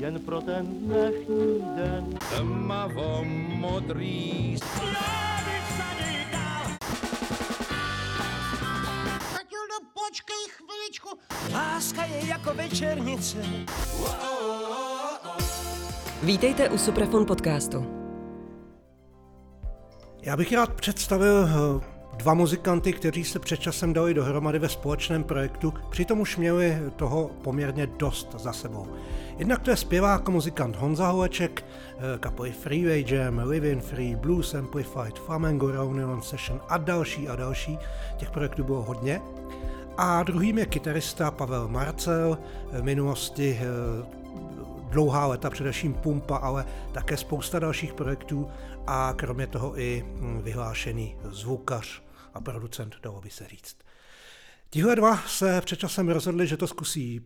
jen pro ten dnešní den. Tmavo modrý Matildo, počkej chviličku. Láska je jako večernice. Vítejte u Suprafon podcastu. Já bych rád představil eh, dva muzikanty, kteří se před časem dali dohromady ve společném projektu, přitom už měli toho poměrně dost za sebou. Jednak to je zpěvák a muzikant Honza Holeček, eh, kapely Freeway Jam, Living Free, Blues Amplified, Flamengo Reunion Session a další a další. Těch projektů bylo hodně. A druhým je kytarista Pavel Marcel, v minulosti eh, dlouhá léta, především Pumpa, ale také spousta dalších projektů a kromě toho i hm, vyhlášený zvukař a producent, dalo by se říct. Tihle dva se před časem rozhodli, že to zkusí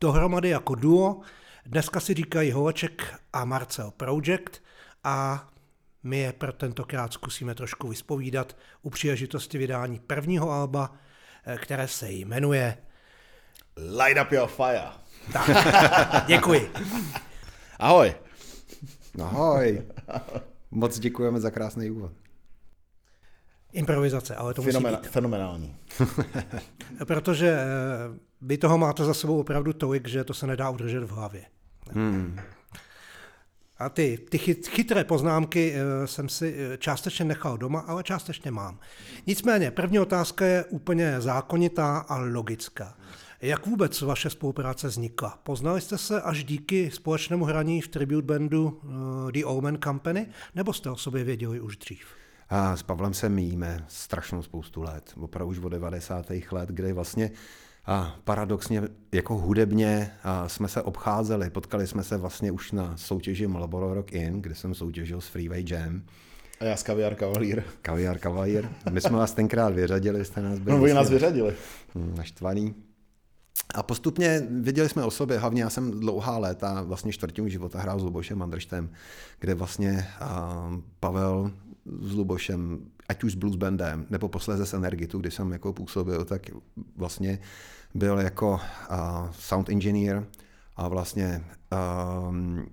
dohromady jako duo. Dneska si říkají Holeček a Marcel Project a my je pro tentokrát zkusíme trošku vyspovídat u příležitosti vydání prvního alba, eh, které se jmenuje Light up your fire. Děkuji. Ahoj. Ahoj. Moc děkujeme za krásný úvod. Improvizace, ale to musí Fenomena- být. fenomenální. Protože eh, vy toho máte za sebou opravdu tolik, že to se nedá udržet v hlavě. Hmm. A ty, ty chyt, chytré poznámky eh, jsem si eh, částečně nechal doma, ale částečně mám. Nicméně, první otázka je úplně zákonitá a logická. Jak vůbec vaše spolupráce vznikla? Poznali jste se až díky společnému hraní v tribute bandu The Omen Company, nebo jste o sobě věděli už dřív? A s Pavlem se míjíme strašnou spoustu let, opravdu už od 90. let, kdy vlastně a paradoxně jako hudebně a jsme se obcházeli, potkali jsme se vlastně už na soutěži Marlboro Rock In, kde jsem soutěžil s Freeway Jam, A já z Kaviar Cavalier. Kaviar Cavalier. My jsme vás tenkrát vyřadili, jste nás byli No, oni nás vlastně vyřadili. naštvaný. A postupně viděli jsme o sobě, hlavně já jsem dlouhá léta, vlastně čtvrtinu života hrál s Lubošem Andrštem, kde vlastně Pavel s Lubošem, ať už s blues bandem, nebo posléze s Energitu, kdy jsem jako působil, tak vlastně byl jako a, sound engineer a vlastně um,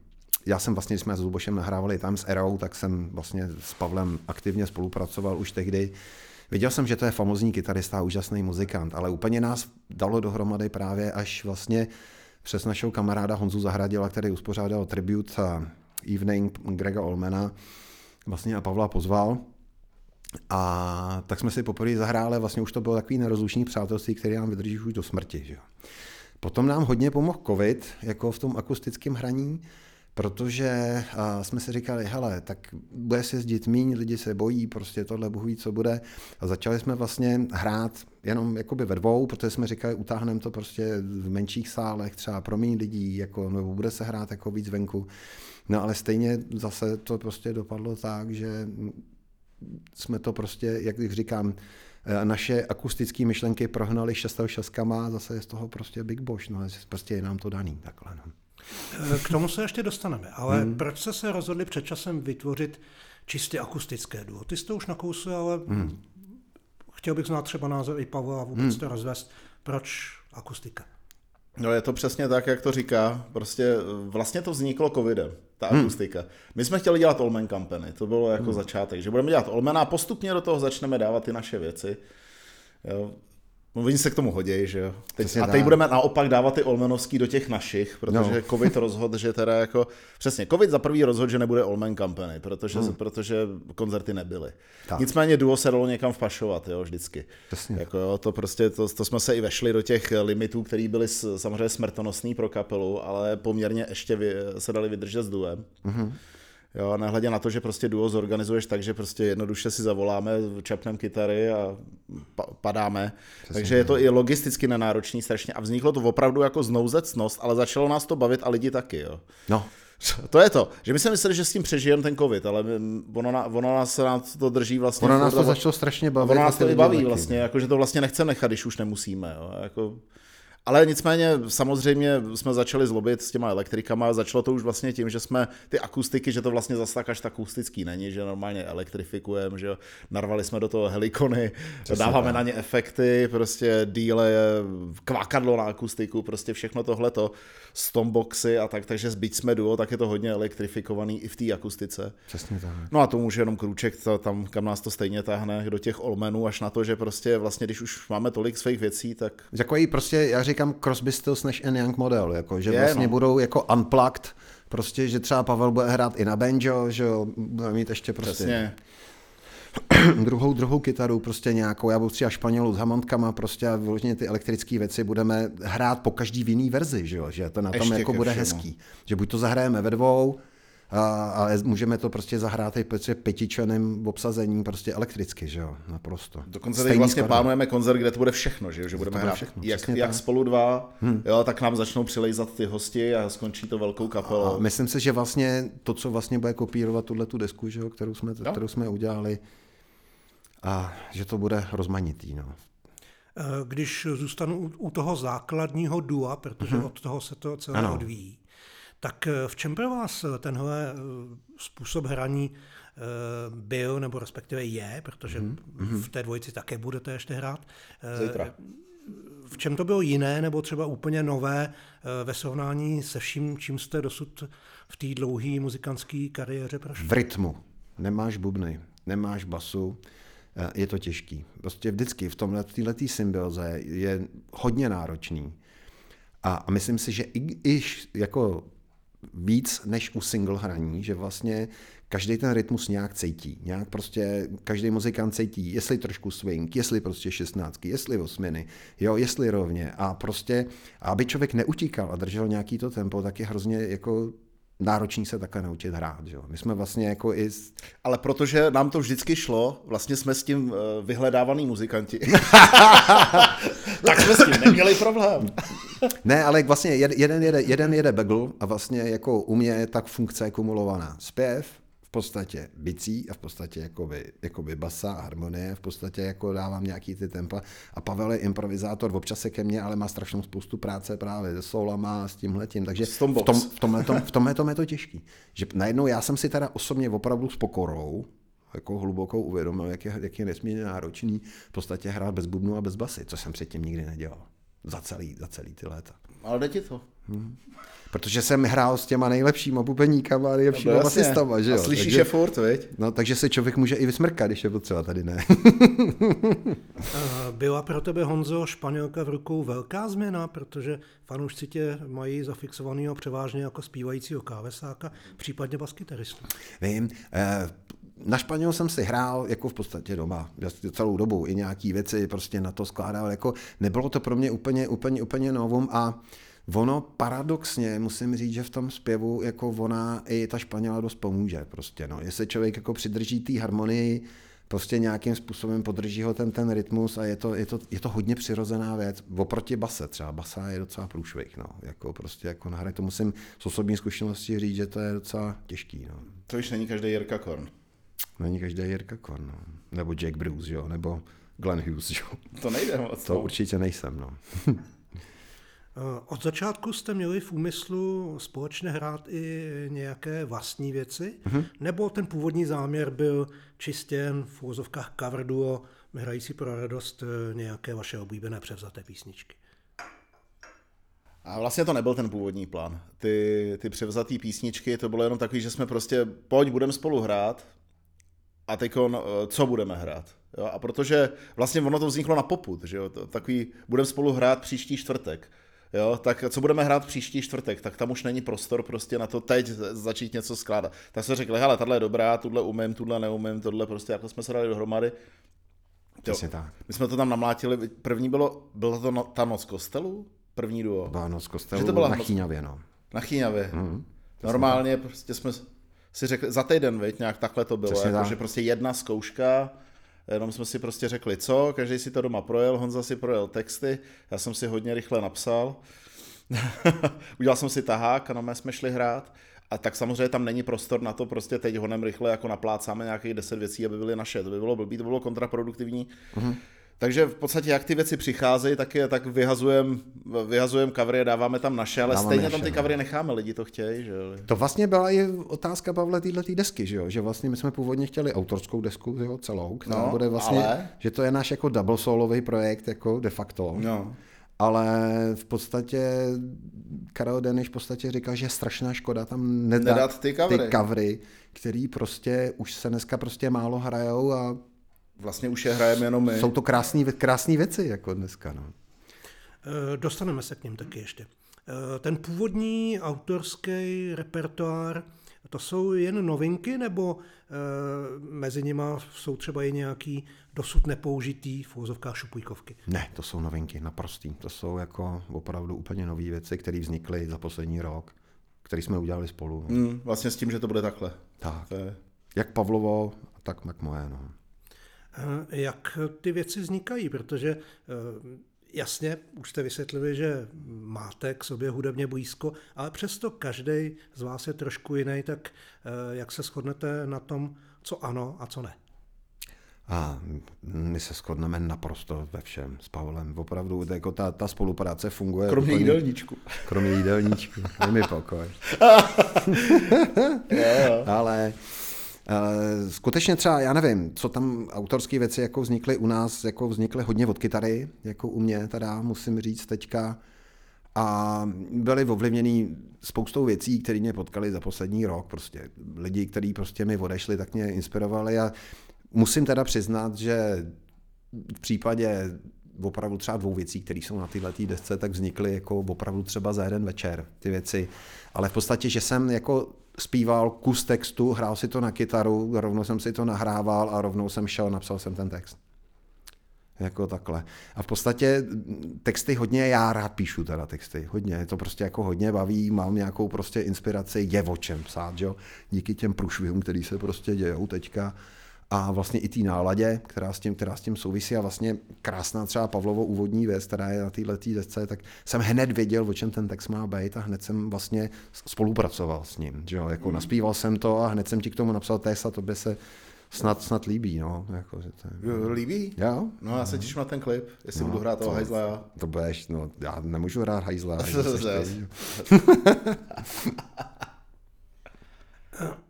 já jsem vlastně, když jsme s Lubošem nahrávali tam s Erou, tak jsem vlastně s Pavlem aktivně spolupracoval už tehdy. Viděl jsem, že to je famozní kytarista a úžasný muzikant, ale úplně nás dalo dohromady právě až vlastně přes našeho kamaráda Honzu Zahradila, který uspořádal tribute evening Grega Olmana, vlastně a Pavla pozval. A tak jsme si poprvé zahráli, vlastně už to bylo takový nerozlučný přátelství, který nám vydrží už do smrti. Že? Potom nám hodně pomohl covid, jako v tom akustickém hraní, protože jsme si říkali, hele, tak bude se jezdit míň, lidi se bojí, prostě tohle Bůh ví, co bude. A začali jsme vlastně hrát jenom jakoby ve dvou, protože jsme říkali, utáhneme to prostě v menších sálech, třeba pro méně lidí, jako, nebo bude se hrát jako víc venku. No ale stejně zase to prostě dopadlo tak, že jsme to prostě, jak když říkám, eh, naše akustické myšlenky prohnali šestou šaskama a zase je z toho prostě Big Bosch, no, prostě je nám to daný takhle. No. K tomu se ještě dostaneme, ale hmm. proč jste se rozhodli před časem vytvořit čistě akustické duo? Ty jste už nakousli, ale hmm. chtěl bych znát třeba názor i Pavla a vůbec hmm. to rozvést. Proč akustika? No je to přesně tak, jak to říká. Prostě vlastně to vzniklo covidem, ta akustika. My jsme chtěli dělat Olmen Company, to bylo jako začátek, že budeme dělat Olmen a postupně do toho začneme dávat ty naše věci. Jo. No, oni se k tomu hodí, že jo. Teď, Přesně a teď tak. budeme naopak dávat ty Olmenovský do těch našich, protože No. covid rozhodl, že teda jako... Přesně, covid za prvý rozhodl, že nebude Olmen Company, protože, hmm. protože koncerty nebyly. Tak. Nicméně duo se dalo někam vpašovat, jo, vždycky. Přesně. Jako jo, to prostě, to, to jsme se i vešli do těch limitů, které byly samozřejmě smrtonosný pro kapelu, ale poměrně ještě vy, se dali vydržet s duem. Mm-hmm. Jo, nehledě na to, že prostě duo zorganizuješ tak, že prostě jednoduše si zavoláme, čapneme kytary a pa, padáme. Přesně, Takže je to i logisticky nenáročný strašně a vzniklo to opravdu jako znouzecnost, ale začalo nás to bavit a lidi taky, jo. No, To je to, že my jsme mysleli, že s tím přežijeme ten covid, ale my- ono, na, ono nás se nás to drží vlastně. ono nás to začalo straště a bavit. ono nás to i baví taky, vlastně, jako, že to vlastně nechce nechat, když už nemusíme. Jo? Jako, Ale nicméně samozřejmě jsme začali zlobit s těma elektrikama, začalo to už vlastně tím, že jsme ty akustiky, že to vlastně zase tak až tak akustický není, že normálně elektrifikujeme, že narvali jsme do toho helikony, Přesně dáváme tak. na ně efekty, prostě díle, kvakadlo na akustiku, prostě všechno tohleto, stomboxy a tak, takže zbyť jsme duo, tak je to hodně elektrifikovaný i v té akustice. Přesně tak. No a to může jenom krůček tam, kam nás to stejně táhne, do těch olmenů, až na to, že prostě vlastně, když už máme tolik svých věcí, tak... Takový prostě, já říkám Crosby, Stills než N. Young model, jako, že Je, vlastně no. budou jako unplugged, prostě, že třeba Pavel bude hrát i na banjo, že jo, bude mít ještě prostě Přesně. druhou, druhou kytaru, prostě nějakou, já budu třeba Španělů s hamontkama, prostě a vyloženě ty elektrické věci budeme hrát po každý v jiný verzi, že jo, že to na tom Ještě jako bude všemu. hezký, že buď to zahrajeme ve dvou, a, ale můžeme to prostě zahrát i prostě pětičleným obsazení prostě elektricky, že jo, naprosto. Dokonce teď vlastně skladba. plánujeme koncert, kde to bude všechno, že, jo, že budeme bude hrát všechno, jak, jak tak. spolu dva, hmm. jo, tak nám začnou přilejzat ty hosti a skončí to velkou kapelou. A myslím si, že vlastně to, co vlastně bude kopírovat tuhle tu desku, že jo, kterou, jsme, kterou jsme udělali, a že to bude rozmanitý. No. Eh, Když zůstanu u- toho základního dua, protože Mhm. od toho se to celé Ano. odvíjí, tak eh, v čem pro vás eh, tenhle eh, způsob hraní byl, nebo respektive je, protože v té dvojici také budete ještě hrát. Zítra. V čem to bylo jiné, nebo třeba úplně nové ve srovnání se vším, čím jste dosud v té dlouhé muzikantské kariéře prošli? V rytmu. Nemáš bubny, nemáš basu, je to těžký. Prostě vždycky v tomhle, této symbioze je hodně náročný. A, a myslím si, že i, i jako víc než u single hraní, že vlastně každý ten rytmus nějak cítí. Nějak prostě každý muzikant cítí, jestli trošku swing, jestli prostě šestnáctky, jestli osminy, jo, jestli rovně. A prostě, aby člověk neutíkal a držel nějaký to tempo, tak je hrozně jako náročný se takhle naučit hrát. Že? jo. My jsme vlastně jako i... Ale protože nám to vždycky šlo, vlastně jsme s tím eh, vyhledávaný muzikanti, tak jsme s tím neměli problém. Ne, ale vlastně jed- jeden jede, jeden jede bagel a vlastně jako u mě je tak funkce kumulovaná. Zpěv, podstatě bicí a v podstatě jakoby, jakoby basa a harmonie, v podstatě jako dávám nějaký ty tempa a Pavel je improvizátor, občas se ke mně, ale má strašnou spoustu práce právě se solama, s tímhletím, takže S tom v, tom, box. v, v tomhletom je to těžký. Že najednou já jsem si teda osobně opravdu s pokorou jako hlubokou uvědomil, jak je, jak je nesmírně náročný v podstatě hrát bez bubnu a bez basy, co jsem předtím nikdy nedělal. Za celý, za celý ty léta. Ale jde ti to. Protože jsem hrál s těma nejlepšíma bubeníkama a nejlepšíma No basistama, že jo. A slyšíš takže, je furt, viď? No, takže se člověk může i vysmrkat, když je potřeba, tady ne. Eh, Byla pro tebe, Honzo, Španělka v rukou velká změna, protože fanoušci tě mají zafixovaného převážně jako zpívajícího klávesáka, případně baskytaristu. Vím, eh, na Španěl jsem si hrál jako v podstatě doma, vlastně celou dobu, i nějaký věci prostě na to skládal, jako nebylo to pro mě úplně, úplně, úplně novum a ono paradoxně, musím říct, že v tom zpěvu jako ona i ta Španěla dost pomůže prostě, no. Jestli člověk jako přidrží té harmonii, prostě nějakým způsobem podrží ho ten, ten rytmus a je to, je, to, je to hodně přirozená věc. Oproti base třeba, basa je docela průšvih, no. Jako prostě jako na hře to musím z osobní zkušenosti říct, že to je docela těžký, no. To už není každý Jirka Korn. Není každý Jirka Korn, no. nebo Jack Bruce, jo, nebo Glenn Hughes, jo. To nejde moc. To no. určitě nejsem, no. Eh, Od začátku jste měli v úmyslu společně hrát i nějaké vlastní věci, mm-hmm. nebo ten původní záměr byl čistě v úvozovkách cover duo, hrající pro radost eh, nějaké vaše oblíbené převzaté písničky? A vlastně to nebyl ten původní plán. Ty, ty převzatý písničky, to bylo jenom takový, že jsme prostě, pojď, budeme spolu hrát a teď co budeme hrát. Jo? A protože vlastně ono to vzniklo na poput, že jo? Takový, budeme spolu hrát příští čtvrtek. Jo, tak co budeme hrát příští čtvrtek, tak tam už není prostor prostě na to teď začít něco skládat. Tak jsme řekli, hele, tahle je dobrá, tuhle umím, tuhle neumím, tohle prostě, jako jsme se dali dohromady. Přesně tak. my jsme to tam namlátili, první bylo, byla to no, ta noc kostelu, první duo. Vánoc Že kostelu to byla na noc- Chýňavě, no. Na Chýňavě. Mm, Normálně prostě jsme si řekli, za týden, viď, nějak takhle to bylo, jako, tak. že prostě jedna zkouška, jenom jsme si prostě řekli co, každý si to doma projel, Honza si projel texty, já jsem si hodně rychle napsal, udělal jsem si tahák a na mé jsme šli hrát. A tak samozřejmě tam není prostor na to, prostě teď honem rychle jako naplácáme nějakých deset věcí, aby byly naše. To by bylo blbý, to by bylo kontraproduktivní. Mm-hmm. Takže v podstatě, jak ty věci přicházejí, tak, je, tak vyhazujem, vyhazujem covery a dáváme tam naše, ale Dáváme stejně naše, tam ty no. covery necháme, lidi to chtějí. Že? jo. To vlastně byla i otázka Pavle této desky, že jo? Že vlastně my jsme původně chtěli autorskou desku jo, celou, která No, bude vlastně, ale? že to je náš jako double solový projekt, jako de facto. No. Ale v podstatě Karel Deniš v podstatě říkal, že je strašná škoda tam nedat, Nedat ty covery. ty covery, který prostě už se dneska prostě málo hrajou a Vlastně už je hrajeme jenom my. jsou to krásné krásný věci jako dneska. No. Eh, Dostaneme se k ním taky ještě. Eh, Ten původní autorský repertoár, to jsou jen novinky, nebo eh, mezi nima jsou třeba i nějaký dosud nepoužitý v úzovkách šupujkovky? Ne, to jsou novinky, naprostý. To jsou jako opravdu úplně nové věci, které vznikly za poslední rok, které jsme udělali spolu. No. Hmm, vlastně s tím, že to bude takhle. Tak. To je... Jak Pavlovo, tak jak moje. No. Eh, Jak ty věci vznikají? Protože eh, jasně, už jste vysvětlili, že máte k sobě hudebně blízko, ale přesto každý z vás je trošku jiný, tak eh, jak se shodnete na tom, co ano a co ne? A my se shodneme naprosto ve všem s Pavlem. Opravdu jako ta, ta spolupráce funguje. Kromě úplně- jídelníčku. Kromě jídelníčku. Dej mi pokoj. Ale skutečně třeba, já nevím, co tam autorské věci jako vznikly u nás, jako vznikly hodně od kytary, jako u mě teda, musím říct teďka. A byly ovlivněný spoustou věcí, které mě potkali za poslední rok. Prostě lidi, kteří prostě mi odešli, tak mě inspirovali a musím teda přiznat, že v případě opravdu třeba dvou věcí, které jsou na této desce, tak vznikly jako opravdu třeba za jeden večer ty věci. Ale v podstatě, že jsem jako zpíval kus textu, hrál si to na kytaru, rovnou jsem si to nahrával a rovnou jsem šel, napsal jsem ten text. Jako takhle. A v podstatě texty hodně, já rád píšu teda texty, hodně, to prostě jako hodně baví, mám nějakou prostě inspiraci, je o čem psát, jo? díky těm průšvihům, který se prostě dějou teďka a vlastně i té náladě, která s, tím, která s tím souvisí a vlastně krásná třeba Pavlovo úvodní věc, která je na této desce, tak jsem hned věděl, o čem ten text má být a hned jsem vlastně spolupracoval s ním. Že jo? Jako mm. naspíval jsem to a hned jsem ti k tomu napsal text a tobě se snad, snad líbí. No? Jako, že to je... Líbí? Jo? No já se těším na ten klip, jestli budu hrát toho hajzla. To budeš, no, já nemůžu hrát hajzla.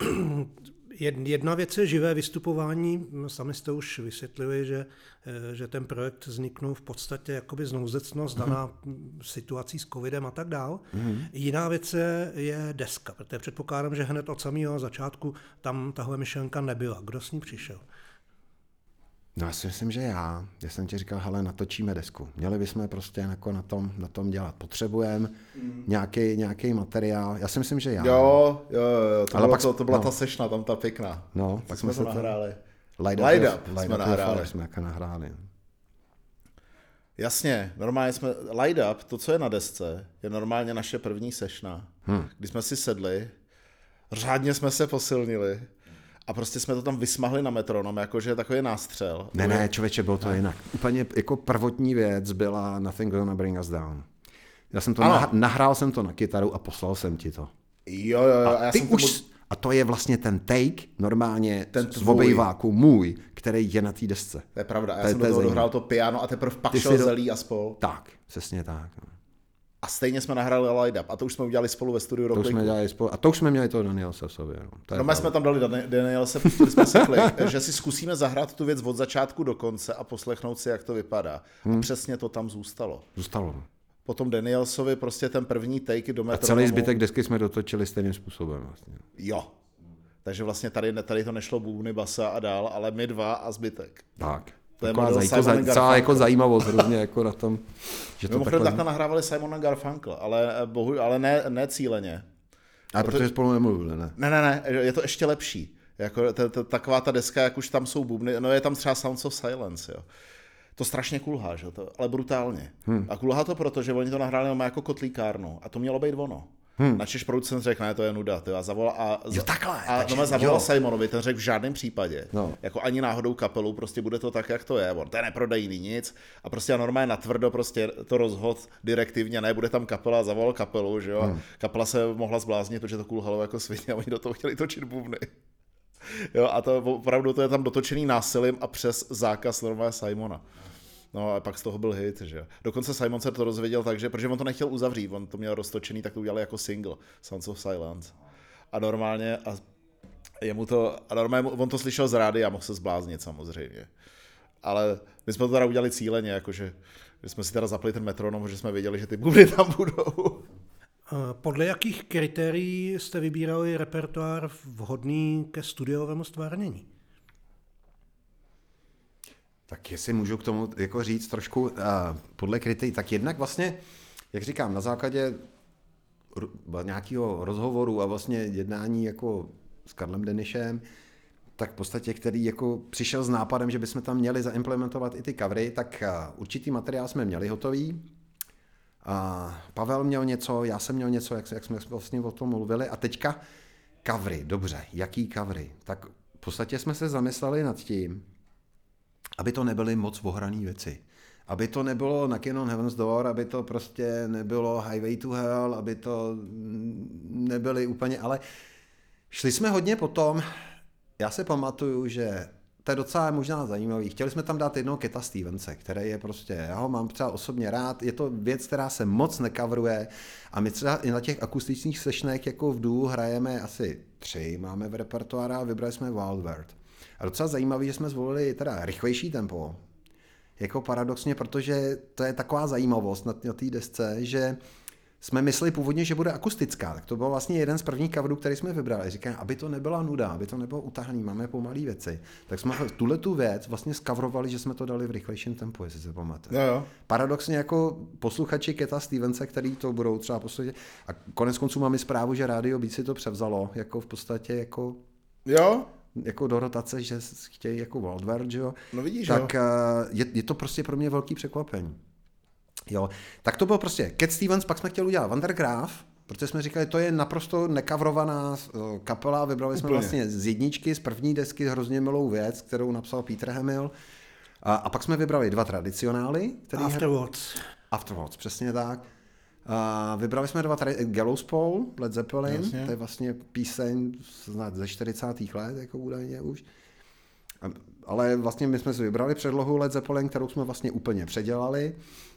Jedna věc je živé vystupování. Sami jste už vysvětlili, že, eh, že ten projekt vzniknul v podstatě jakoby znouzecnost daná mm, situací s covidem a tak dál. Jiná věc je, je deska, protože předpokládám, že hned od samého začátku tam tahle myšlenka nebyla. Kdo s ní přišel? No já si myslím, že já. Já jsem ti říkal, hele, natočíme desku. Měli bychom prostě jako na tom, na tom dělat. Potřebujeme mm. nějaký, nějaký materiál. Já si myslím, že já. Jo, jo, jo, to, Ale bylo, pak- to, to byla no. ta sešna, tam ta pěkná. No, Tak pak jsme jsme to nahráli. Light Light Up, Up Light jsme Up nahráli. Fire jsme jako nahráli. Jasně, normálně jsme, Light Up, to, co je na desce, je normálně naše první sešna, hmm. kdy jsme si sedli, řádně jsme se posilnili a prostě jsme to tam vysmahli na metronom, jakože takový nástřel. Ne, ne, člověče, bylo to jinak. Úplně jako prvotní věc byla Nothing Gonna Bring Us Down. Já jsem to Ano. nah- nahrál jsem to na kytaru a poslal jsem ti to. Jo, jo, jo, a já Ty jsem už, tomu, a to je vlastně ten take, normálně Ten z obejváku můj, který je na té desce. to je pravda, já To jsem to do toho dohrál to piano a teprve pak Ty šel do- Zelí a spol. Tak, přesně tak. no. A stejně jsme nahráli Light Up a to už jsme udělali spolu ve studiu To jsme dělali spolu. A to už jsme měli to Danielse v sobě. No. To No, my jsme tam dali Dan- Daniel se, pustili jsme se klik, že si zkusíme zahrát tu věc od začátku do konce a poslechnout si, jak to vypadá. Hmm. A přesně to tam zůstalo. Zůstalo. no. Potom Danielsovi prostě ten první take do A metronomu. celý zbytek desky jsme dotočili stejným způsobem. Vlastně. Jo. Takže vlastně tady, tady to nešlo bubny, basa a dál, ale my dva a zbytek. Tak. To je Taková model zaj, celá jako zajímavost hrozně jako na tom, že to Mimochodem takhle... takhle nahrávali Simon Garfunkel, ale, eh, bohu, ale ne, ne cíleně. A protože spolu nemluvili, ne? Ne, ne, ne, je to ještě lepší. Jako ta, ta, taková ta deska, jak už tam jsou bubny, no je tam třeba Sounds of Silence, jo. To strašně kulhá, že to, ale brutálně. Hmm. A kulhá to proto, že oni to nahráli jako kotlíkárnu a to mělo být ono. Hmm. Načež producent řekl, ne, to je nuda, tyjo, a zavolal, a, Jo, takhle, a takže no, zavolal jo. Simonovi, ten řekl v žádném případě, No. jako ani náhodou kapelu, prostě bude to tak, jak to je, on to je neprodejný nic a prostě a normálně natvrdo prostě to rozhod direktivně, ne, bude tam kapela, zavolal kapelu, že jo, hmm. kapela se mohla zbláznit, protože to kulhalo jako svině a oni do toho chtěli točit bubny. Jo, a to opravdu to je tam dotočený násilím a přes zákaz normálně Simona. No a pak z toho byl hit, že. Dokonce Simon se to rozvěděl tak, že, protože on to nechtěl uzavřít, on to měl roztočený, tak to udělali jako single, Sounds of Silence. A normálně, a jemu to, a normálně on to slyšel z rády a mohl se zbláznit samozřejmě. Ale my jsme to teda udělali cíleně, jakože že jsme si teda zapli ten metronom, že jsme věděli, že ty bubny tam budou. Podle jakých kritérií jste vybírali repertoár vhodný ke studiovému stvárnění? Tak jestli můžu k tomu jako říct trošku uh, podle kritérií, tak jednak vlastně, jak říkám, na základě nějakého rozhovoru a vlastně jednání jako s Karlem Denišem, tak v podstatě, který jako přišel s nápadem, že bychom tam měli zaimplementovat i ty covery, tak určitý materiál jsme měli hotový. A Pavel měl něco, já jsem měl něco, jak, jak jsme vlastně o tom mluvili. A teďka covery, dobře, jaký covery? Tak v podstatě jsme se zamysleli nad tím, aby to nebyly moc ohrané věci. Aby to nebylo na Canon Heaven's Door, aby to prostě nebylo Highway to Hell, aby to nebyly úplně, ale šli jsme hodně potom, já si pamatuju, že to je docela možná zajímavý. Chtěli jsme tam dát jednoho Keta Stevense, který je prostě, já ho mám třeba osobně rád, je to věc, která se moc nekavruje a my třeba i na těch akustických sešnech jako v důl hrajeme asi tři, máme v repertoáru a vybrali jsme Wild World. A docela zajímavý, že jsme zvolili teda rychlejší tempo, jako paradoxně, protože to je taková zajímavost na, té desce, že jsme mysleli původně, že bude akustická, tak to byl vlastně jeden z prvních coverů, který jsme vybrali. Říkám, aby to nebyla nuda, aby to nebylo utahaný, máme pomalé věci. Tak jsme tuhle tu věc vlastně skavrovali, že jsme to dali v rychlejším tempu, jestli se pamatujete. Jo, jo. Paradoxně jako posluchači Keta Stevense, který to budou třeba poslouchat, a konec konců máme zprávu, že Radio Beat si to převzalo, jako v podstatě jako Jo? Jako do rotace, že chtějí jako že jo? No vidíš, tak jo. je, je, to prostě pro mě velký překvapení. Jo, tak to bylo prostě Cat Stevens, pak jsme chtěli udělat Vandergraaf, protože jsme říkali, to je naprosto nekavrovaná eh, kapela, vybrali jsme Úplně. vlastně z jedničky, z první desky hrozně milou věc, kterou napsal Peter Hamill. A, a pak jsme vybrali dva tradicionály. Který Afterwards. Afterwards, přesně tak. A vybrali jsme dva tady, Gallows Pole, Led Zeppelin, Jasně. to je vlastně píseň snad ze 40. let, jako údajně už. A- Ale vlastně my jsme si vybrali předlohu Led Zeppelin, kterou jsme vlastně úplně předělali,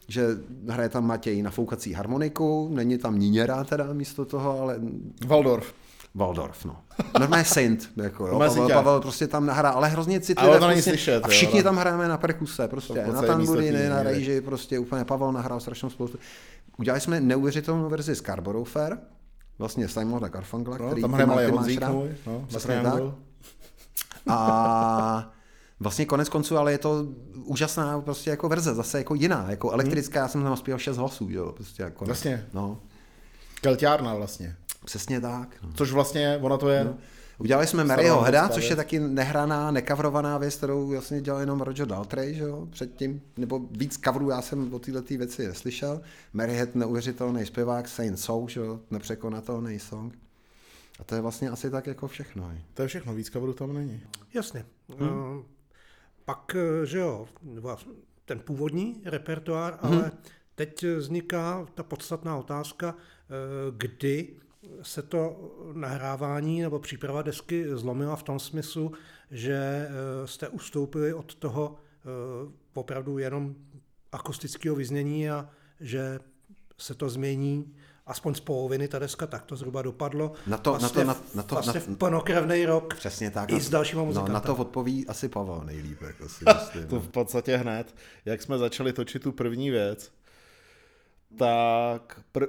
že hraje tam Matěj na foukací harmoniku, není tam Níněra teda místo toho, ale Waldorf. Waldorf, no. Normálně Saint, jako jo. Pavel. Pavel prostě tam nahrá, ale hrozně Ale citlivě. to není prostě, slyšet, a jo, všichni ale- tam hrajeme na perkuse, prostě, To na tamburiny, na rejži, prostě úplně Pavel nahrál strašnou spoustu. Udělali jsme neuvěřitelnou verzi Scarborough Fair, vlastně Simona Garfangla, No, který tam máš Honzík no, Přesně tak. A vlastně konec konců, ale je to úžasná prostě jako verze, zase jako jiná, jako elektrická, já jsem tam zpíval 6 hlasů, jo, prostě jako. Jasně. No, Kelťárna vlastně. přesně tak. No. Což vlastně, ono to je... Udělali jsme Maryho Heda, což je taky nehraná, nekavrovaná věc, kterou vlastně dělal jenom Roger Daltrey, že jo, předtím, nebo víc coverů já jsem o této věci neslyšel. Mary Head neuvěřitelný zpěvák, Saint Soul, že jo, nepřekonatelný song. A to je vlastně asi tak jako všechno. To je všechno, víc coverů tam není. Jasně. Hmm. Pak, eh, že jo, vlast- ten původní repertoár, hmm. ale teď vzniká ta podstatná otázka, eh, kdy se to nahrávání nebo příprava desky zlomila v tom smyslu, že eh, jste ustoupili od toho eh, opravdu jenom akustického vyznění a že se to změní aspoň z poloviny ta deska, tak to zhruba dopadlo. Na to- na vlastně, to- na- v- na to- vlastně na- v plnokrevný rok Přesně tak. i s dalšíma no, muzikantama. na to odpoví asi Pavel nejlíp, jako si myslím. To v podstatě hned, jak jsme začali točit tu první věc, tak pr-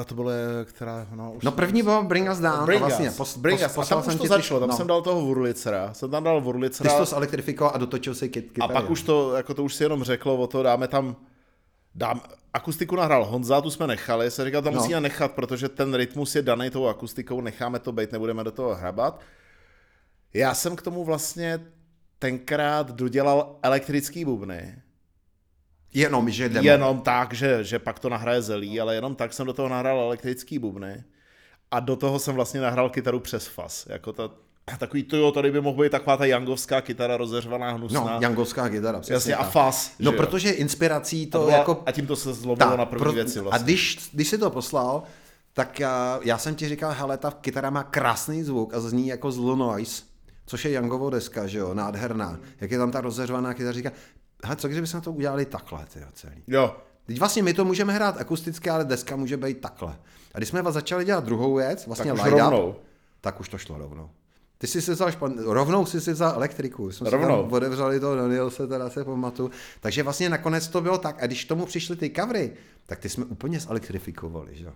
a to bylo, která, no, už No první bylo Bring Us Down Bring a vlastně Us, pos, Bring pos, Us. A tam už jsem to ti začalo, ty- tam no. jsem dal toho Vurlicera, jsem tam dal Ty jsi to zelektrifikoval a dotočil si kyt, a pak už to, jako to už si jenom řeklo o to, dáme tam, dám, akustiku nahrál Honza, tu jsme nechali, se říkal, tam No. musíme nechat, protože ten rytmus je daný tou akustikou, necháme to být, nebudeme do toho hrabat. Já jsem k tomu vlastně tenkrát dodělal elektrický bubny. Jenom, že demo. Jenom tak, že, že pak to nahraje zelí, ale jenom tak jsem do toho nahrál elektrický bubny. A do toho jsem vlastně nahrál kytaru přes fas. Jako ta, takový to jo, tady by mohl být taková ta jangovská kytara rozeřvaná, hnusná. No, jangovská kytara, přesně Jasně, a fas. No, jo. protože inspirací a, to byla, jako... a tím to se zlomilo na první pro- věci A vlastně. když, když jsi to poslal, tak já, já jsem ti říkal, hele, ta kytara má krásný zvuk a zní jako z Low Noise, což je Youngovo deska, že jo, nádherná. Jak je tam ta rozeřvaná kytara, říká, hele, co kdyby jsme to udělali takhle, ty celý. Jo, Teď vlastně my to můžeme hrát akusticky, ale deska může být takhle. A když jsme vás začali dělat druhou věc, vlastně Tak už light rovnou. up, tak už to šlo rovnou. Ty jsi si vzal špan... rovnou jsi si vzal elektriku. Jsme Rovnou. Si tam odevřeli to, Daniel se teda se pamatuju. Takže vlastně nakonec to bylo tak. A když k tomu přišly ty kavry, tak ty jsme úplně zelektrifikovali, že? jo.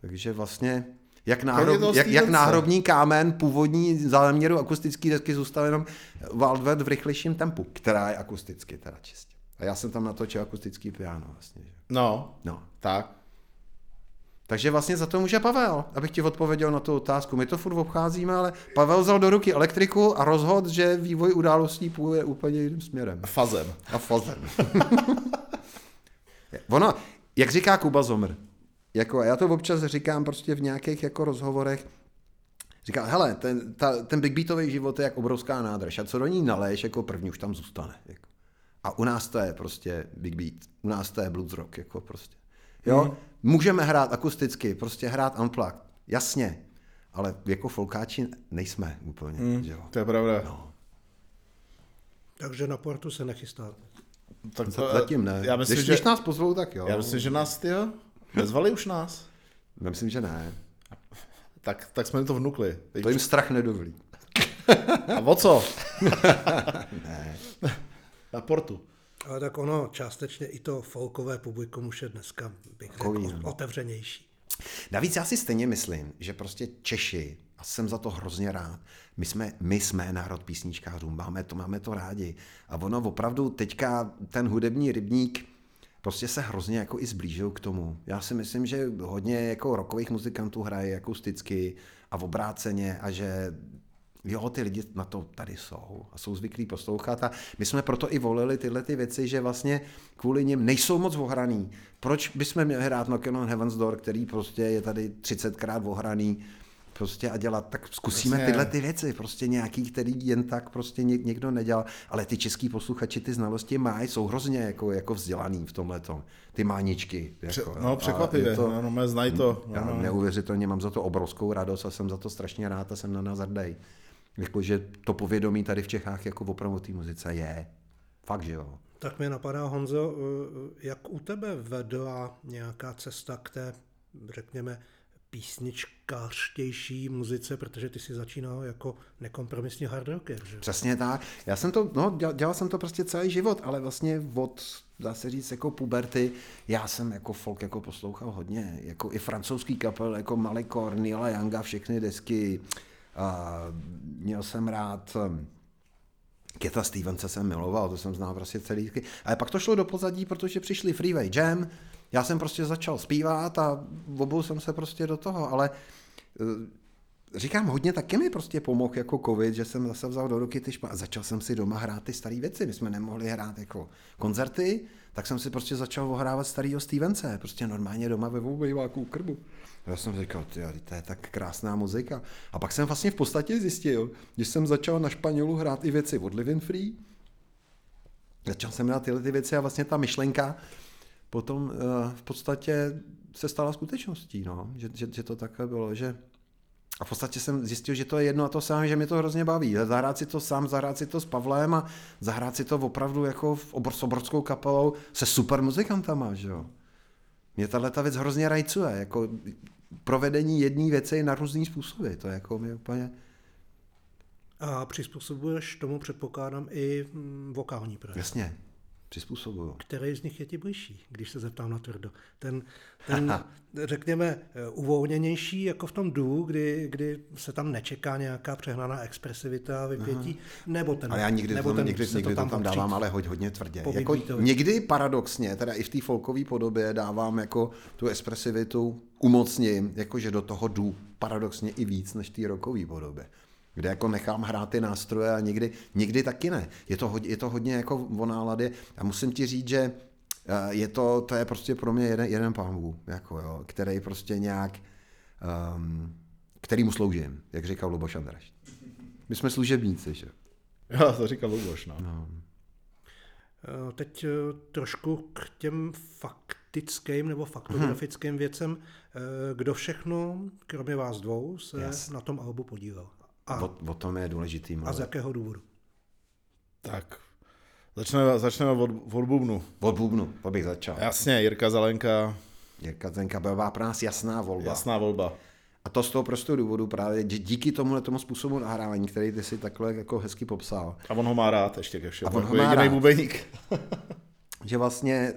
Takže vlastně jak, náhrob, jak, jak náhrobní kámen původní záměru akustické desky zůstal jenom Wildwet v rychlejším tempu, která je akusticky teda čistě. A já jsem tam natočil akustický piano vlastně. Že? no, No. tak. Takže vlastně za to může Pavel, abych ti odpověděl na tu otázku. My to furt obcházíme, ale Pavel vzal do ruky elektriku a rozhodl, že vývoj událostí půjde úplně jiným směrem. Fazem. A fazem. ono, jak říká Kuba Zomr, jako, já to občas říkám prostě v nějakých jako rozhovorech, říká, hele, ten, ta, ten big beatový život je jak obrovská nádrž a co do ní naleješ, jako první už tam zůstane. Jako. A u nás to je prostě big beat, u nás to je blues rock, jako prostě. Jo, mm. můžeme hrát akusticky, prostě hrát unplugged, jasně, ale jako folkáči nejsme úplně, mm. že jo. To je pravda. No. Takže na portu se nechystá. Tak to, Zatím ne. Já myslím, když, že, když nás pozvou, tak jo. já myslím, že nás, ty jo, nezvali už nás. Myslím, že ne. Tak, tak jsme jim to vnukli. Teď To jim strach nedovolí. A o co? ne. Na portu. Ale tak ono částečně i to folkové publikum už je dneska bych řekl, no. otevřenější. Navíc já si stejně myslím, že prostě Češi, a jsem za to hrozně rád, my jsme, my jsme národ písničkářů, máme to, máme to rádi. A ono opravdu teďka ten hudební rybník prostě se hrozně jako i zblížil k tomu. Já si myslím, že hodně jako rokových muzikantů hraje akusticky a v obráceně a že Jo, ty lidi na to tady jsou a jsou zvyklí poslouchat a my jsme proto i volili tyhle ty věci, že vlastně kvůli nim nejsou moc ohraný. Proč bychom měli hrát Knockin' on Heaven's Door, který prostě je tady 30krát ohraný prostě a dělat, tak zkusíme Jasně. tyhle ty věci, prostě nějaký, který jen tak prostě něk, někdo nedělal, ale ty český posluchači ty znalosti mají, jsou hrozně jako, jako vzdělaný v tomhle ty máničky. Pře- Jako, no, překvapivě. to- No, no, mé znají to. já No, no. neuvěřitelně mám za to obrovskou radost a jsem za to strašně rád a jsem na nás hrdý. Jako, že to povědomí tady v Čechách jako opravdu té muzice je. Fakt, že jo. Tak mě napadá, Honzo, eh, jak u tebe vedla nějaká cesta k té, řekněme, písničkářtější muzice, protože ty si začínal jako nekompromisní hard rocker, že? Přesně tak. Já jsem to, no, dělal, dělal jsem to prostě celý život, ale vlastně od, dá se říct, jako puberty, já jsem jako folk jako poslouchal hodně, jako i francouzský kapel, jako Malikor, Neila Younga, všechny desky. A měl jsem rád um, Keta Stevense jsem miloval, to jsem znal prostě celý. Ale pak to šlo do pozadí, protože přišli Freeway Jam, já jsem prostě začal zpívat a obul jsem se prostě do toho, ale eh, říkám, hodně taky mi prostě pomohl jako covid, že jsem zase vzal do ruky ty špa- a začal jsem si doma hrát ty staré věci. My jsme nemohli hrát jako koncerty, tak jsem si prostě začal ohrávat starýho Stevence, prostě normálně doma ve obejváku krbu. Já jsem říkal, ty, to je tak krásná muzika. A pak jsem vlastně v podstatě zjistil, když jsem začal na Španělu hrát i věci od Living Free, začal jsem hrát tyhle ty věci a vlastně ta myšlenka potom uh, v podstatě se stala skutečností, no. že, že, že to takhle bylo, že a v podstatě jsem zjistil, že to je jedno a to samé, že mě to hrozně baví. Zahrát si to sám, zahrát si to s Pavlem a zahrát si to opravdu jako v obr, s obrovskou kapelou se super muzikantama, že jo. Mě tahle ta věc hrozně rajcuje, jako provedení jedné věci na různý způsoby, to je jako mi úplně... A přizpůsobuješ tomu, předpokládám, i mm, vokální projev. Jasně, přizpůsobuju. Který z nich je ti blížší, když se zeptám na tvrdo? Ten, ten řekněme, uvolněnější, jako v tom duu, kdy, kdy se tam nečeká nějaká přehnaná expresivita a vypětí, nebo ten, Ale já nikdy, nebo to, ten někdy, se někdy to tam, opřít. dávám, ale hodně, hodně tvrdě. Jako, někdy paradoxně, teda i v té folkové podobě dávám jako tu expresivitu, umocním, jakože do toho jdu paradoxně i víc než té rockové podobě. Kde jako nechám hrát ty nástroje a někdy, někdy taky ne. Je to, hodně, je to hodně jako o náladě a musím ti říct, že eh, je to, to je prostě pro mě jeden, jeden pán Bůh, jako jo, který prostě nějak, um, který mu sloužím, jak říkal Luboš Andraš. My jsme služebníci, že? Jo, to říkal Luboš, no. no. Eh, Teď eh, trošku k těm faktickým nebo faktografickým Mhm. věcem. Eh, Kdo všechno, kromě vás dvou, se Yes. na tom albu podílel? A, O, o tom je důležitý a z mluvit. jakého důvodu? Tak Začneme, začneme od, od bubnu. Od bubnu, to bych začal. Jasně, Jirka Zelenka, Jirka Zenka byla pro nás jasná volba. jasná volba. A to z toho prostého důvodu právě, díky tomuhle tomu způsobu nahrávání, který ty si takhle jako hezky popsal, A on ho má rád ještě ke všemu. A on Jako ho má jedinej rád. bubeník. že vlastně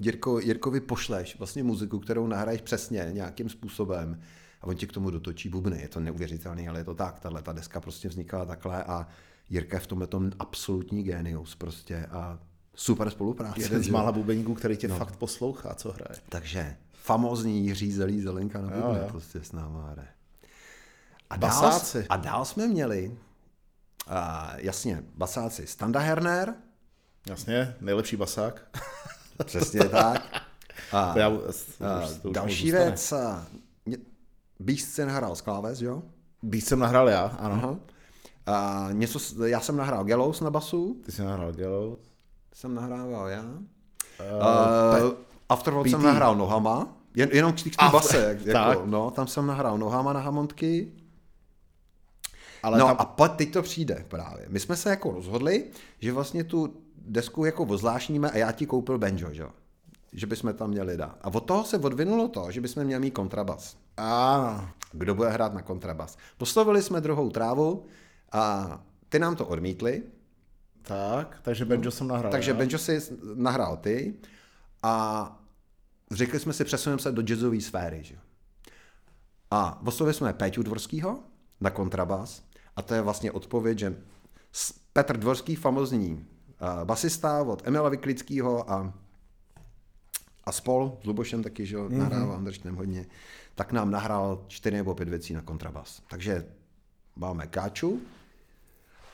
Jirko, Jirkovi pošleš vlastně muziku, kterou nahraješ přesně nějakým způsobem a on ti k tomu dotočí bubny. Je to neuvěřitelné, ale je to tak. Tahle ta deska prostě vznikala takhle a Jirka je v tomhle tom absolutní génius prostě a super spolupráce. Jeden z jo. mála bubeníků, který tě no. fakt poslouchá, co hraje. Takže famózní Jiří Zelý Zelenka na bubny jo. prostě s náma hraje. A dál, Basáci. a dál jsme měli, a jasně, basáci Standa Herner, Jasně, nejlepší basák. přesně tak. A, To já, to už- to už další věc, Beast se nahrál z kláves, jo? Víc jsem nahrál já, ano. Aha. A něco, já jsem nahrál Gallows na basu, Ty jsi nahrál Gallows. jsem nahrával já. Uh, Pe- Afterworld jsem nahrál nohama, jen, jenom k té base, jak, jako, no, tam jsem nahrál nohama na hamontky. Ale no tam, a pak teď to přijde právě. My jsme se jako rozhodli, že vlastně tu desku jako ozvláštníme a já ti koupil banjo, že jo? Že bychom tam měli dát. A od toho se odvinulo to, že bychom měli mít kontrabas. a, Kdo bude hrát na kontrabas? Poslovili jsme druhou trávu a ty nám to odmítli, tak, takže banjo jsem nahrál takže já. banjo si nahrál ty a řekli jsme si, přesuneme se do jazzové sféry. Že? A oslovili jsme Péťu Dvorskýho na kontrabas a to je vlastně odpověď, že Petr Dvorský, famozní uh, basista od Emila Vyklického a, a spol, s Lubošem taky, že mm-hmm. nahrávám, držím hodně, tak nám nahrál čtyři nebo pět věcí na kontrabas. Takže máme Káču,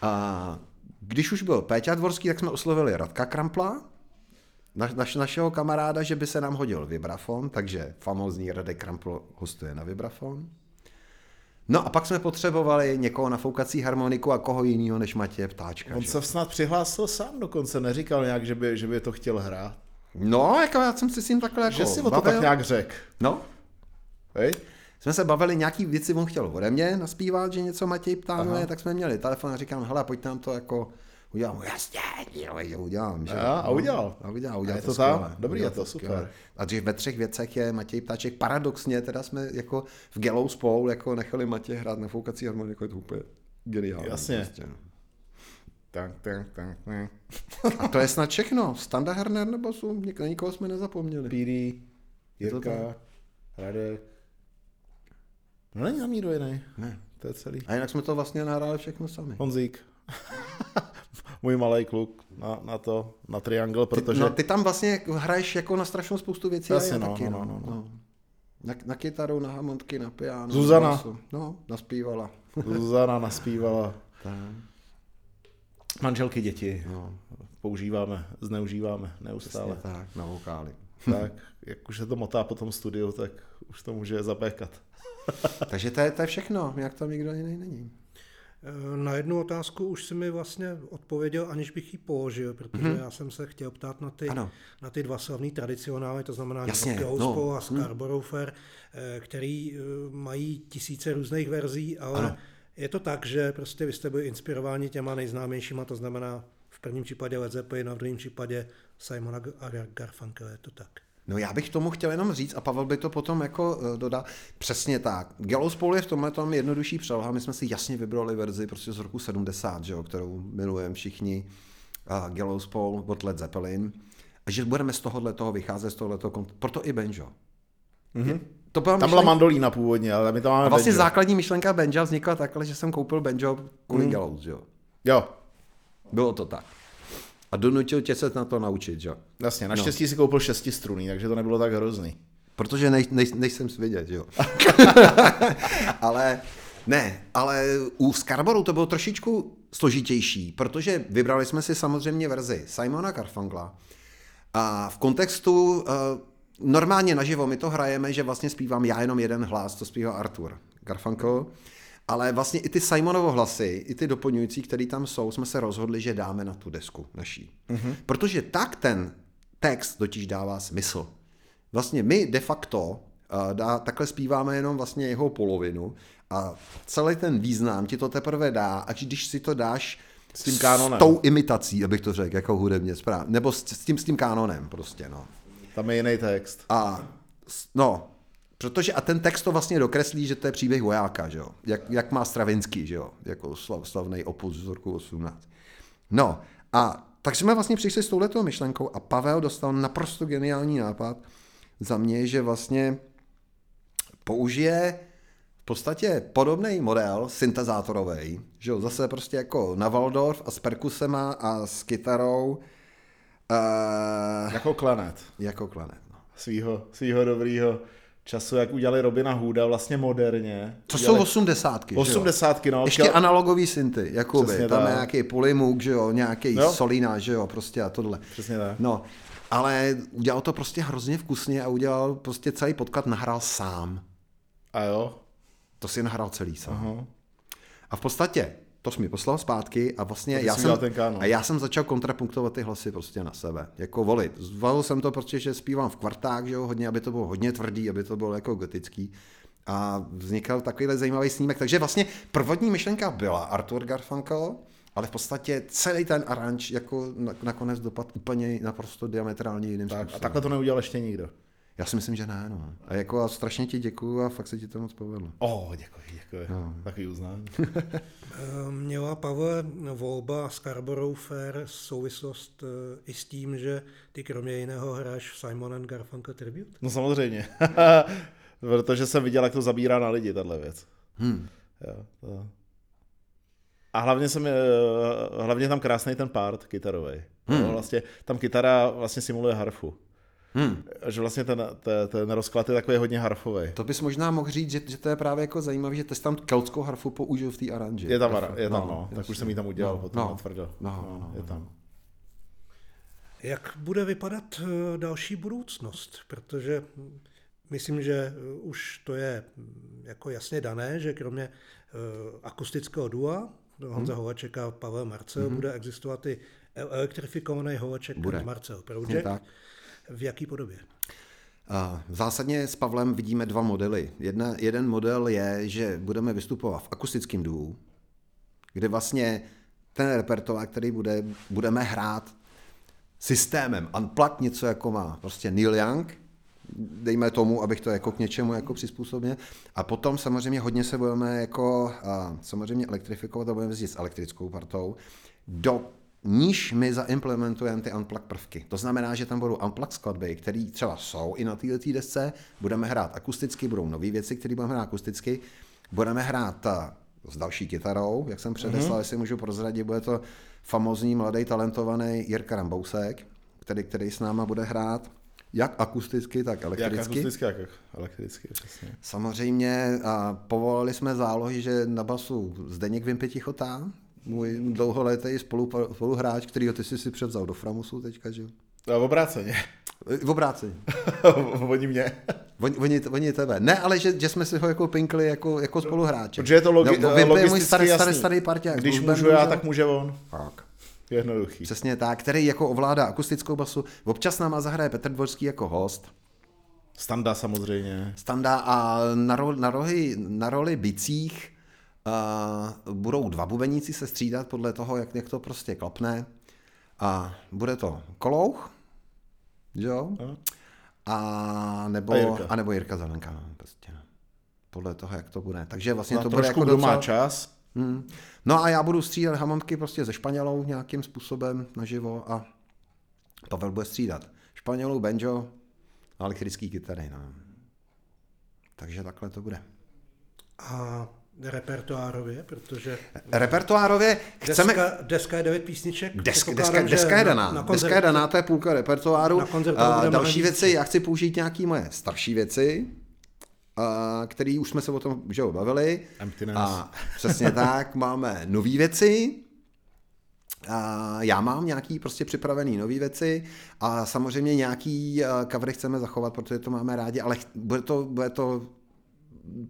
a když už byl Péťa Dvorský, tak jsme oslovili Radka Krampla, naš, naš, našeho kamaráda, že by se nám hodil vibrafon, takže famózní Radek Krampl hostuje na vibrafon. No a pak jsme potřebovali někoho na foukací harmoniku a koho jiného než Matěje Ptáčka. On že? se snad přihlásil sám dokonce, neříkal nějak, že by, že by to chtěl hrát. No, jako já jsem si s ním takhle jako Že si o to tak nějak řekl. No, Hej? jsme se bavili, nějaký věci on chtěl ode mě naspívat, že něco Matěj Aha. tak jsme měli telefon a říkám, hele, pojď nám to jako udělám. Jasně, jo, jo, udělám. Že? A, a udělal. A udělal, A udělal je to, to tam? skvěle. Dobrý, Udělal je to super. skvěle. A dřív ve třech věcech je Matěj Ptáček. Paradoxně, teda jsme jako v Gallows Paul jako nechali Matěj hrát na foukací harmoniku, je to úplně geniální. Jasně. Prostě. no. Tak, tak, tak, tak. A to je snad všechno. Standa Herner nebo jsou, na nikoho jsme nezapomněli. PD, to Jirka, Radek. No není tam nikdo jiný. Ne. To je celý. A jinak jsme to vlastně nahráli všechno sami. Honzík. Můj malý kluk na, na to, na triangle, protože... Ty, no, ty tam vlastně hraješ jako na strašnou spoustu věcí. Jasně, a já no, taky, no, no, no. Na, na kytaru, na hamontky, na piano. Zuzana. na. No, naspívala. Zuzana naspívala. Tak. Manželky děti. No, Používáme, zneužíváme přesně neustále. tak, na vokály. tak, jak už se to motá po tom studiu, tak už to může zapékat. Takže to je, to je všechno, jak tam nikdo jiný není. Eh, Na jednu otázku už si mi vlastně odpověděl, aniž bych ji položil, protože mm-hmm. já jsem se chtěl ptát na ty, Ano. na ty dva slavný tradicionály, to znamená Jasně, no. a Scarborough Fair, eh, který eh, mají tisíce různých verzí, ale Ano. Je to tak, že prostě vy jste byli inspirováni těma nejznámějšíma, to znamená v prvním případě Led Zeppelin a v druhém případě Simona a Garfunkel, je to tak. No já bych tomu chtěl jenom říct, a Pavel by to potom jako eh, dodal, přesně tak. Gallows Paul je v tomhle tom jednodušší přeloha, my jsme si jasně vybrali verzi prostě z roku 70, že jo, kterou milujeme všichni, uh, Gallows Paul od Led Zeppelin, a že budeme z tohohle toho vycházet, z tohohle toho, proto i banjo. Mm-hmm. To byla Tam byla myšlenka- mandolína původně, ale my tam máme a vlastně banjo. základní myšlenka banjo vznikla takhle, že jsem koupil banjo kvůli mm. Gallows, jo. Jo, Bylo to tak. A donutil tě se na to naučit, jo. jasně. Naštěstí no. si koupil šestistruný, takže to nebylo tak hrozný. Protože nej, nej, nejsem svidět, jo. ale ne, ale u Scarborough to bylo trošičku složitější, protože vybrali jsme si samozřejmě verzi Simona Garfunkla a v kontextu uh, normálně naživo my to hrajeme, že vlastně zpívám já jenom jeden hlas, to zpívá Arthur Garfunkel, ale vlastně i ty Simonovo hlasy, i ty doplňující, které tam jsou, jsme se rozhodli, že dáme na tu desku naší. Mm-hmm. Protože tak ten text totiž dává smysl. Vlastně my de facto uh, dá, takhle zpíváme jenom vlastně jeho polovinu a celý ten význam ti to teprve dá, až když si to dáš S tím kánonem. S tou imitací, abych to řekl, jako hudebně správně. Nebo s, s, tím, s tím kánonem prostě, no. Tam je jiný text. A no, protože a ten text to vlastně dokreslí, že to je příběh vojáka, že jo? Jak, jak má Stravinsky, že jo? Jako slav, slavný opus z roku 18. No a tak jsme vlastně přišli s touhletou myšlenkou a Pavel dostal naprosto geniální nápad za mě, že vlastně použije v podstatě podobný model syntezátorový, že jo, zase prostě jako na Waldorf a s perkusema a s kytarou uh, Jako klanet. jako klanet. No. Svýho, svýho dobrýho času, jak udělali Robina Hooda vlastně moderně. To udělali jsou osmdesátky, osmdesátky, no. Ještě analogový synty, jakoby. Přesně Tam je tak. nějaký polymuk, že jo, nějaký Jo. solina, že jo, prostě a tohle. Přesně tak. No, ale udělal to prostě hrozně vkusně a udělal prostě celý podklad nahrál sám. A jo. To si nahrál celý sám. Aha. A v podstatě to jsi mi poslal zpátky a vlastně A já jsem, a já jsem začal kontrapunktovat ty hlasy prostě na sebe, jako volit. Zvalil jsem to prostě, že zpívám v kvartách, že jo, hodně, aby to bylo hodně tvrdý, aby to bylo jako gotický. A vznikal takovýhle zajímavý snímek. Takže vlastně prvotní myšlenka byla Arthur Garfunkel, ale v podstatě celý ten aranž jako na- nakonec dopad úplně naprosto diametrálně jiným Tak, a způsobem. takhle to neudělal ještě nikdo. Já si myslím, že ne, no. A jako a strašně ti děkuju a fakt se ti to moc povedlo. O, oh, děkuji, děkuji. No. Takový uznání. Eh, Měla Pavle volba Scarborough Fair souvislost eh, i s tím, že ty kromě jiného hráš Simon and Garfunkel Tribute? No samozřejmě. Protože jsem viděl, jak to zabírá na lidi, tahle věc. Hmm. Jo, to... A hlavně jsem, eh, hlavně tam krásný ten part kytarový. Hmm. Vlastně, tam kytara vlastně simuluje harfu. Hmm. Že vlastně ten, ten, ten rozklad je takový hodně harfový. To bys možná mohl říct, že, že to je právě jako zajímavé, že ty jsi tam keltskou harfu použil v té aranži. Je tam, je tam, no, tak jasně. už jsem ji tam udělal, No, potom no, natvrdo. no, no, je tam. Jak bude vypadat eh, další budoucnost? Protože myslím, že eh, už to je hm, jako jasně dané, že kromě eh, akustického dua Honza Mhm. Hovaček a Pavel Marcel bude existovat i elektrifikovaný Hovaček Bude. Marcel Project. V jaký podobě? Zásadně s Pavlem vidíme dva modely. Jedna, jeden model je, že budeme vystupovat v akustickém duu, kde vlastně ten repertoár, který bude, budeme hrát systémem Unplugged, něco jako má prostě Neil Young, dejme tomu, abych to jako k něčemu jako přizpůsobil. A potom samozřejmě hodně se budeme jako a, samozřejmě elektrifikovat a budeme jezdit s elektrickou partou, do níž my zaimplementujeme ty unplugged prvky. To znamená, že tam budou unplugged skladby, které třeba jsou i na této desce, budeme hrát akusticky, budou nové věci, které budeme hrát akusticky, budeme hrát a, s další kytarou, jak jsem předeslal, mm-hmm. jestli můžu prozradit, bude to famózní, mladý, talentovaný Jirka Rambousek, který, který s náma bude hrát jak akusticky, tak Jak elektricky. akusticky, jak elektricky, přesně. Samozřejmě a povolali jsme zálohy, že na basu Zdeněk Vimpy Tichotá, můj dlouholetý spolu, spoluhráč, kterýho ty jsi si převzal do Framusu teďka, že jo? A v obráceně. V obrácení. Oni mě. Oni, oni, oni tebe. Ne, ale že, že jsme si ho jako pinkli jako, jako spoluhráče. Protože je to logi- no, Vimpy je můj logisticky starý, starý, jasný. starý parťák. Když můžu Berndu, já, že? tak může on. Tak. Jednoduchý. Přesně tak, který jako ovládá akustickou basu. Občas nám zahraje Petr Dvorský jako host. Standa samozřejmě. Standa a na, ro, na, rohy, na roli bicích uh, budou dva bubeníci se střídat podle toho, jak, jak to prostě klapne. A bude to Kolouch, jo? A nebo, A Jirka. a nebo Jirka Zelenka, no, prostě. no. Podle toho, jak to bude. Takže vlastně No, to bude jako kdo má docela... čas. Hmm. No a já budu střídat Hamontky prostě ze Španělou nějakým způsobem naživo a Pavel bude střídat Španělů, banjo a elektrický kytary. No. Takže takhle to bude. A repertoárově, protože Repertoárově chceme... deska, deska je devět písniček. Deska, deska, deska je na- daná. na deska koncert- je daná, to je půlka repertoáru. Na bude další věci, já chci použít nějaké moje starší věci, a, který už jsme se o tom že jo, bavili. Emptiness. A přesně tak, máme nové věci, a já mám nějaký prostě připravený nové věci a samozřejmě nějaký eh, covery chceme zachovat, protože to máme rádi, ale ch- bude to, bude to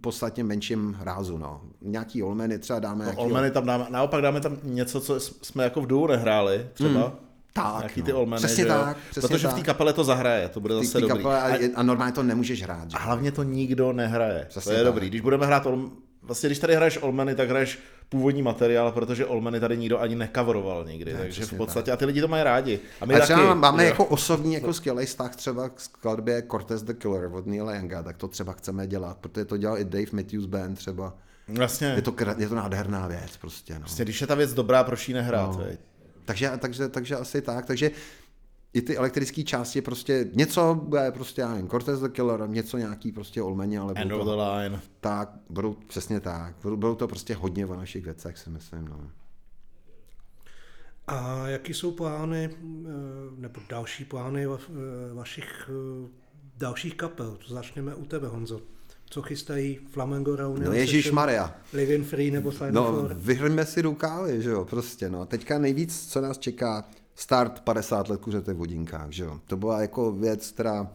podstatně menším rázu. No. Nějaký olmeny třeba dáme. No, Olmeny tam dáme, naopak dáme tam něco, co jsme jako v duo nehráli, třeba. Hmm. Tak, no. ty Olmeny, Přesně že tak, přesně Protože v té tak. kapele to zahraje, to bude zase ty dobrý. kapele, A, a, a normálně to nemůžeš hrát. Že? a hlavně to nikdo nehraje. Přesně to je tak. dobrý. Když budeme hrát Olm, vlastně když tady hraješ Olmeny, tak hraješ původní materiál, protože Olmeny tady nikdo ani nekavoroval nikdy, Ne, takže v podstatě, a ty lidi to mají rádi. A my A taky. třeba máme jo. jako osobní jako skvělý vztah třeba k skladbě Cortez the Killer od Neila Younga, tak to třeba chceme dělat, protože to dělal i Dave Matthews Band třeba. Vlastně, Je to, je to nádherná věc prostě. No. vlastně, když je ta věc dobrá, proč ji nehrát, No. veď? Takže, takže, takže asi tak. Takže i ty elektrické části prostě něco bude prostě, já nevím, Cortez the Killer, něco nějaký prostě olmeni, ale End budou of the to, line. tak, budou přesně tak. Budou, budou to prostě hodně o našich věcech, si myslím. No. A jaký jsou plány, eh, nebo další plány va- eh, vašich eh, dalších kapel? To začneme u tebe, Honzo. Co chystají Flamengo Reunion? No Ježíš Maria. Living Free nebo Final No, vyhrňme si rukávy, že jo, prostě, no. Teďka nejvíc, co nás čeká, start 50 let kuřete v hodinkách, že jo. To byla jako věc, která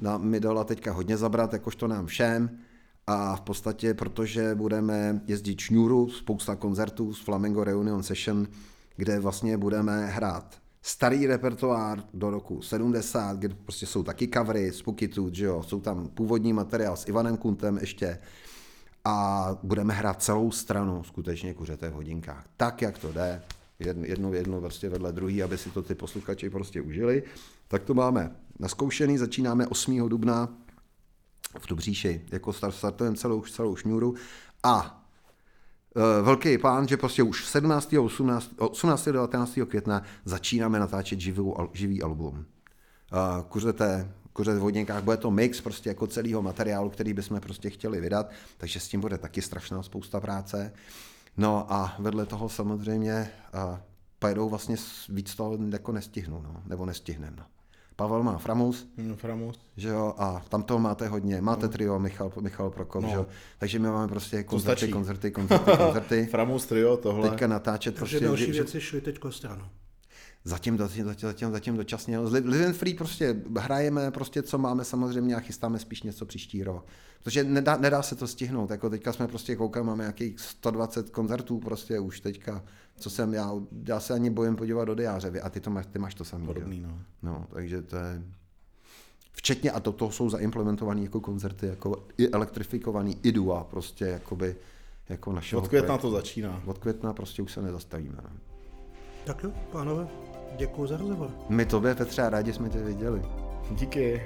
nám, mi dala teďka hodně zabrat, jakožto nám všem. A v podstatě, protože budeme jezdit šňůru, spousta koncertů z Flamengo Reunion Session, kde vlastně budeme hrát starý repertoár do roku 70, kde prostě jsou taky covery, Spooky Tooth, že jo, jsou tam původní materiál s Ivanem Kuntem ještě, a budeme hrát celou stranu skutečně kuřete v hodinkách. Tak, jak to jde, jednu, jednu prostě vedle druhý, aby si to ty posluchači prostě užili. Tak to máme naskoušený, začínáme 8. dubna v Dobříši, jako start, startujeme celou, celou šňůru a e, velký plán, že prostě už 17. 18. 18. 19. května začínáme natáčet al- živý album. Uh, kuřete, kuřete v vodníkách, bude to mix prostě jako celého materiálu, který bychom prostě chtěli vydat, takže s tím bude taky strašná spousta práce. No a vedle toho samozřejmě uh, pojedou vlastně s- víc toho jako nestihnu, no, nebo nestihneme. No. Pavel má Framus, Hm, Framus. že jo, a tam toho máte hodně. Máte trio Michal, Michal Prokop, No. že jo, takže my máme prostě koncerty, stačí. koncerty, koncerty, koncerty. Framus trio, tohle. Teďka natáčet Takže prostě, další že, že, věci šly teď stranou. Zatím, zatím, zatím, zatím, zatím dočasně. Live and Free prostě hrajeme prostě, co máme samozřejmě a chystáme spíš něco příští rok. Protože nedá, nedá se to stihnout. Jako teďka jsme prostě koukali, máme nějakých 120 koncertů prostě už teďka, co jsem já, já se ani bojím podívat do diáře, a ty, to máš, ty máš to samý. Podobný, no. no. takže to je... Včetně, a to, to jsou zaimplementované jako koncerty, jako i elektrifikovaný IDUA, prostě jakoby, jako našeho Od května projektu. to začíná. Od května prostě už se nezastavíme. No. Tak jo, pánové, děkuji za rozhovor. My tobě, Petře, a rádi jsme tě viděli. Díky.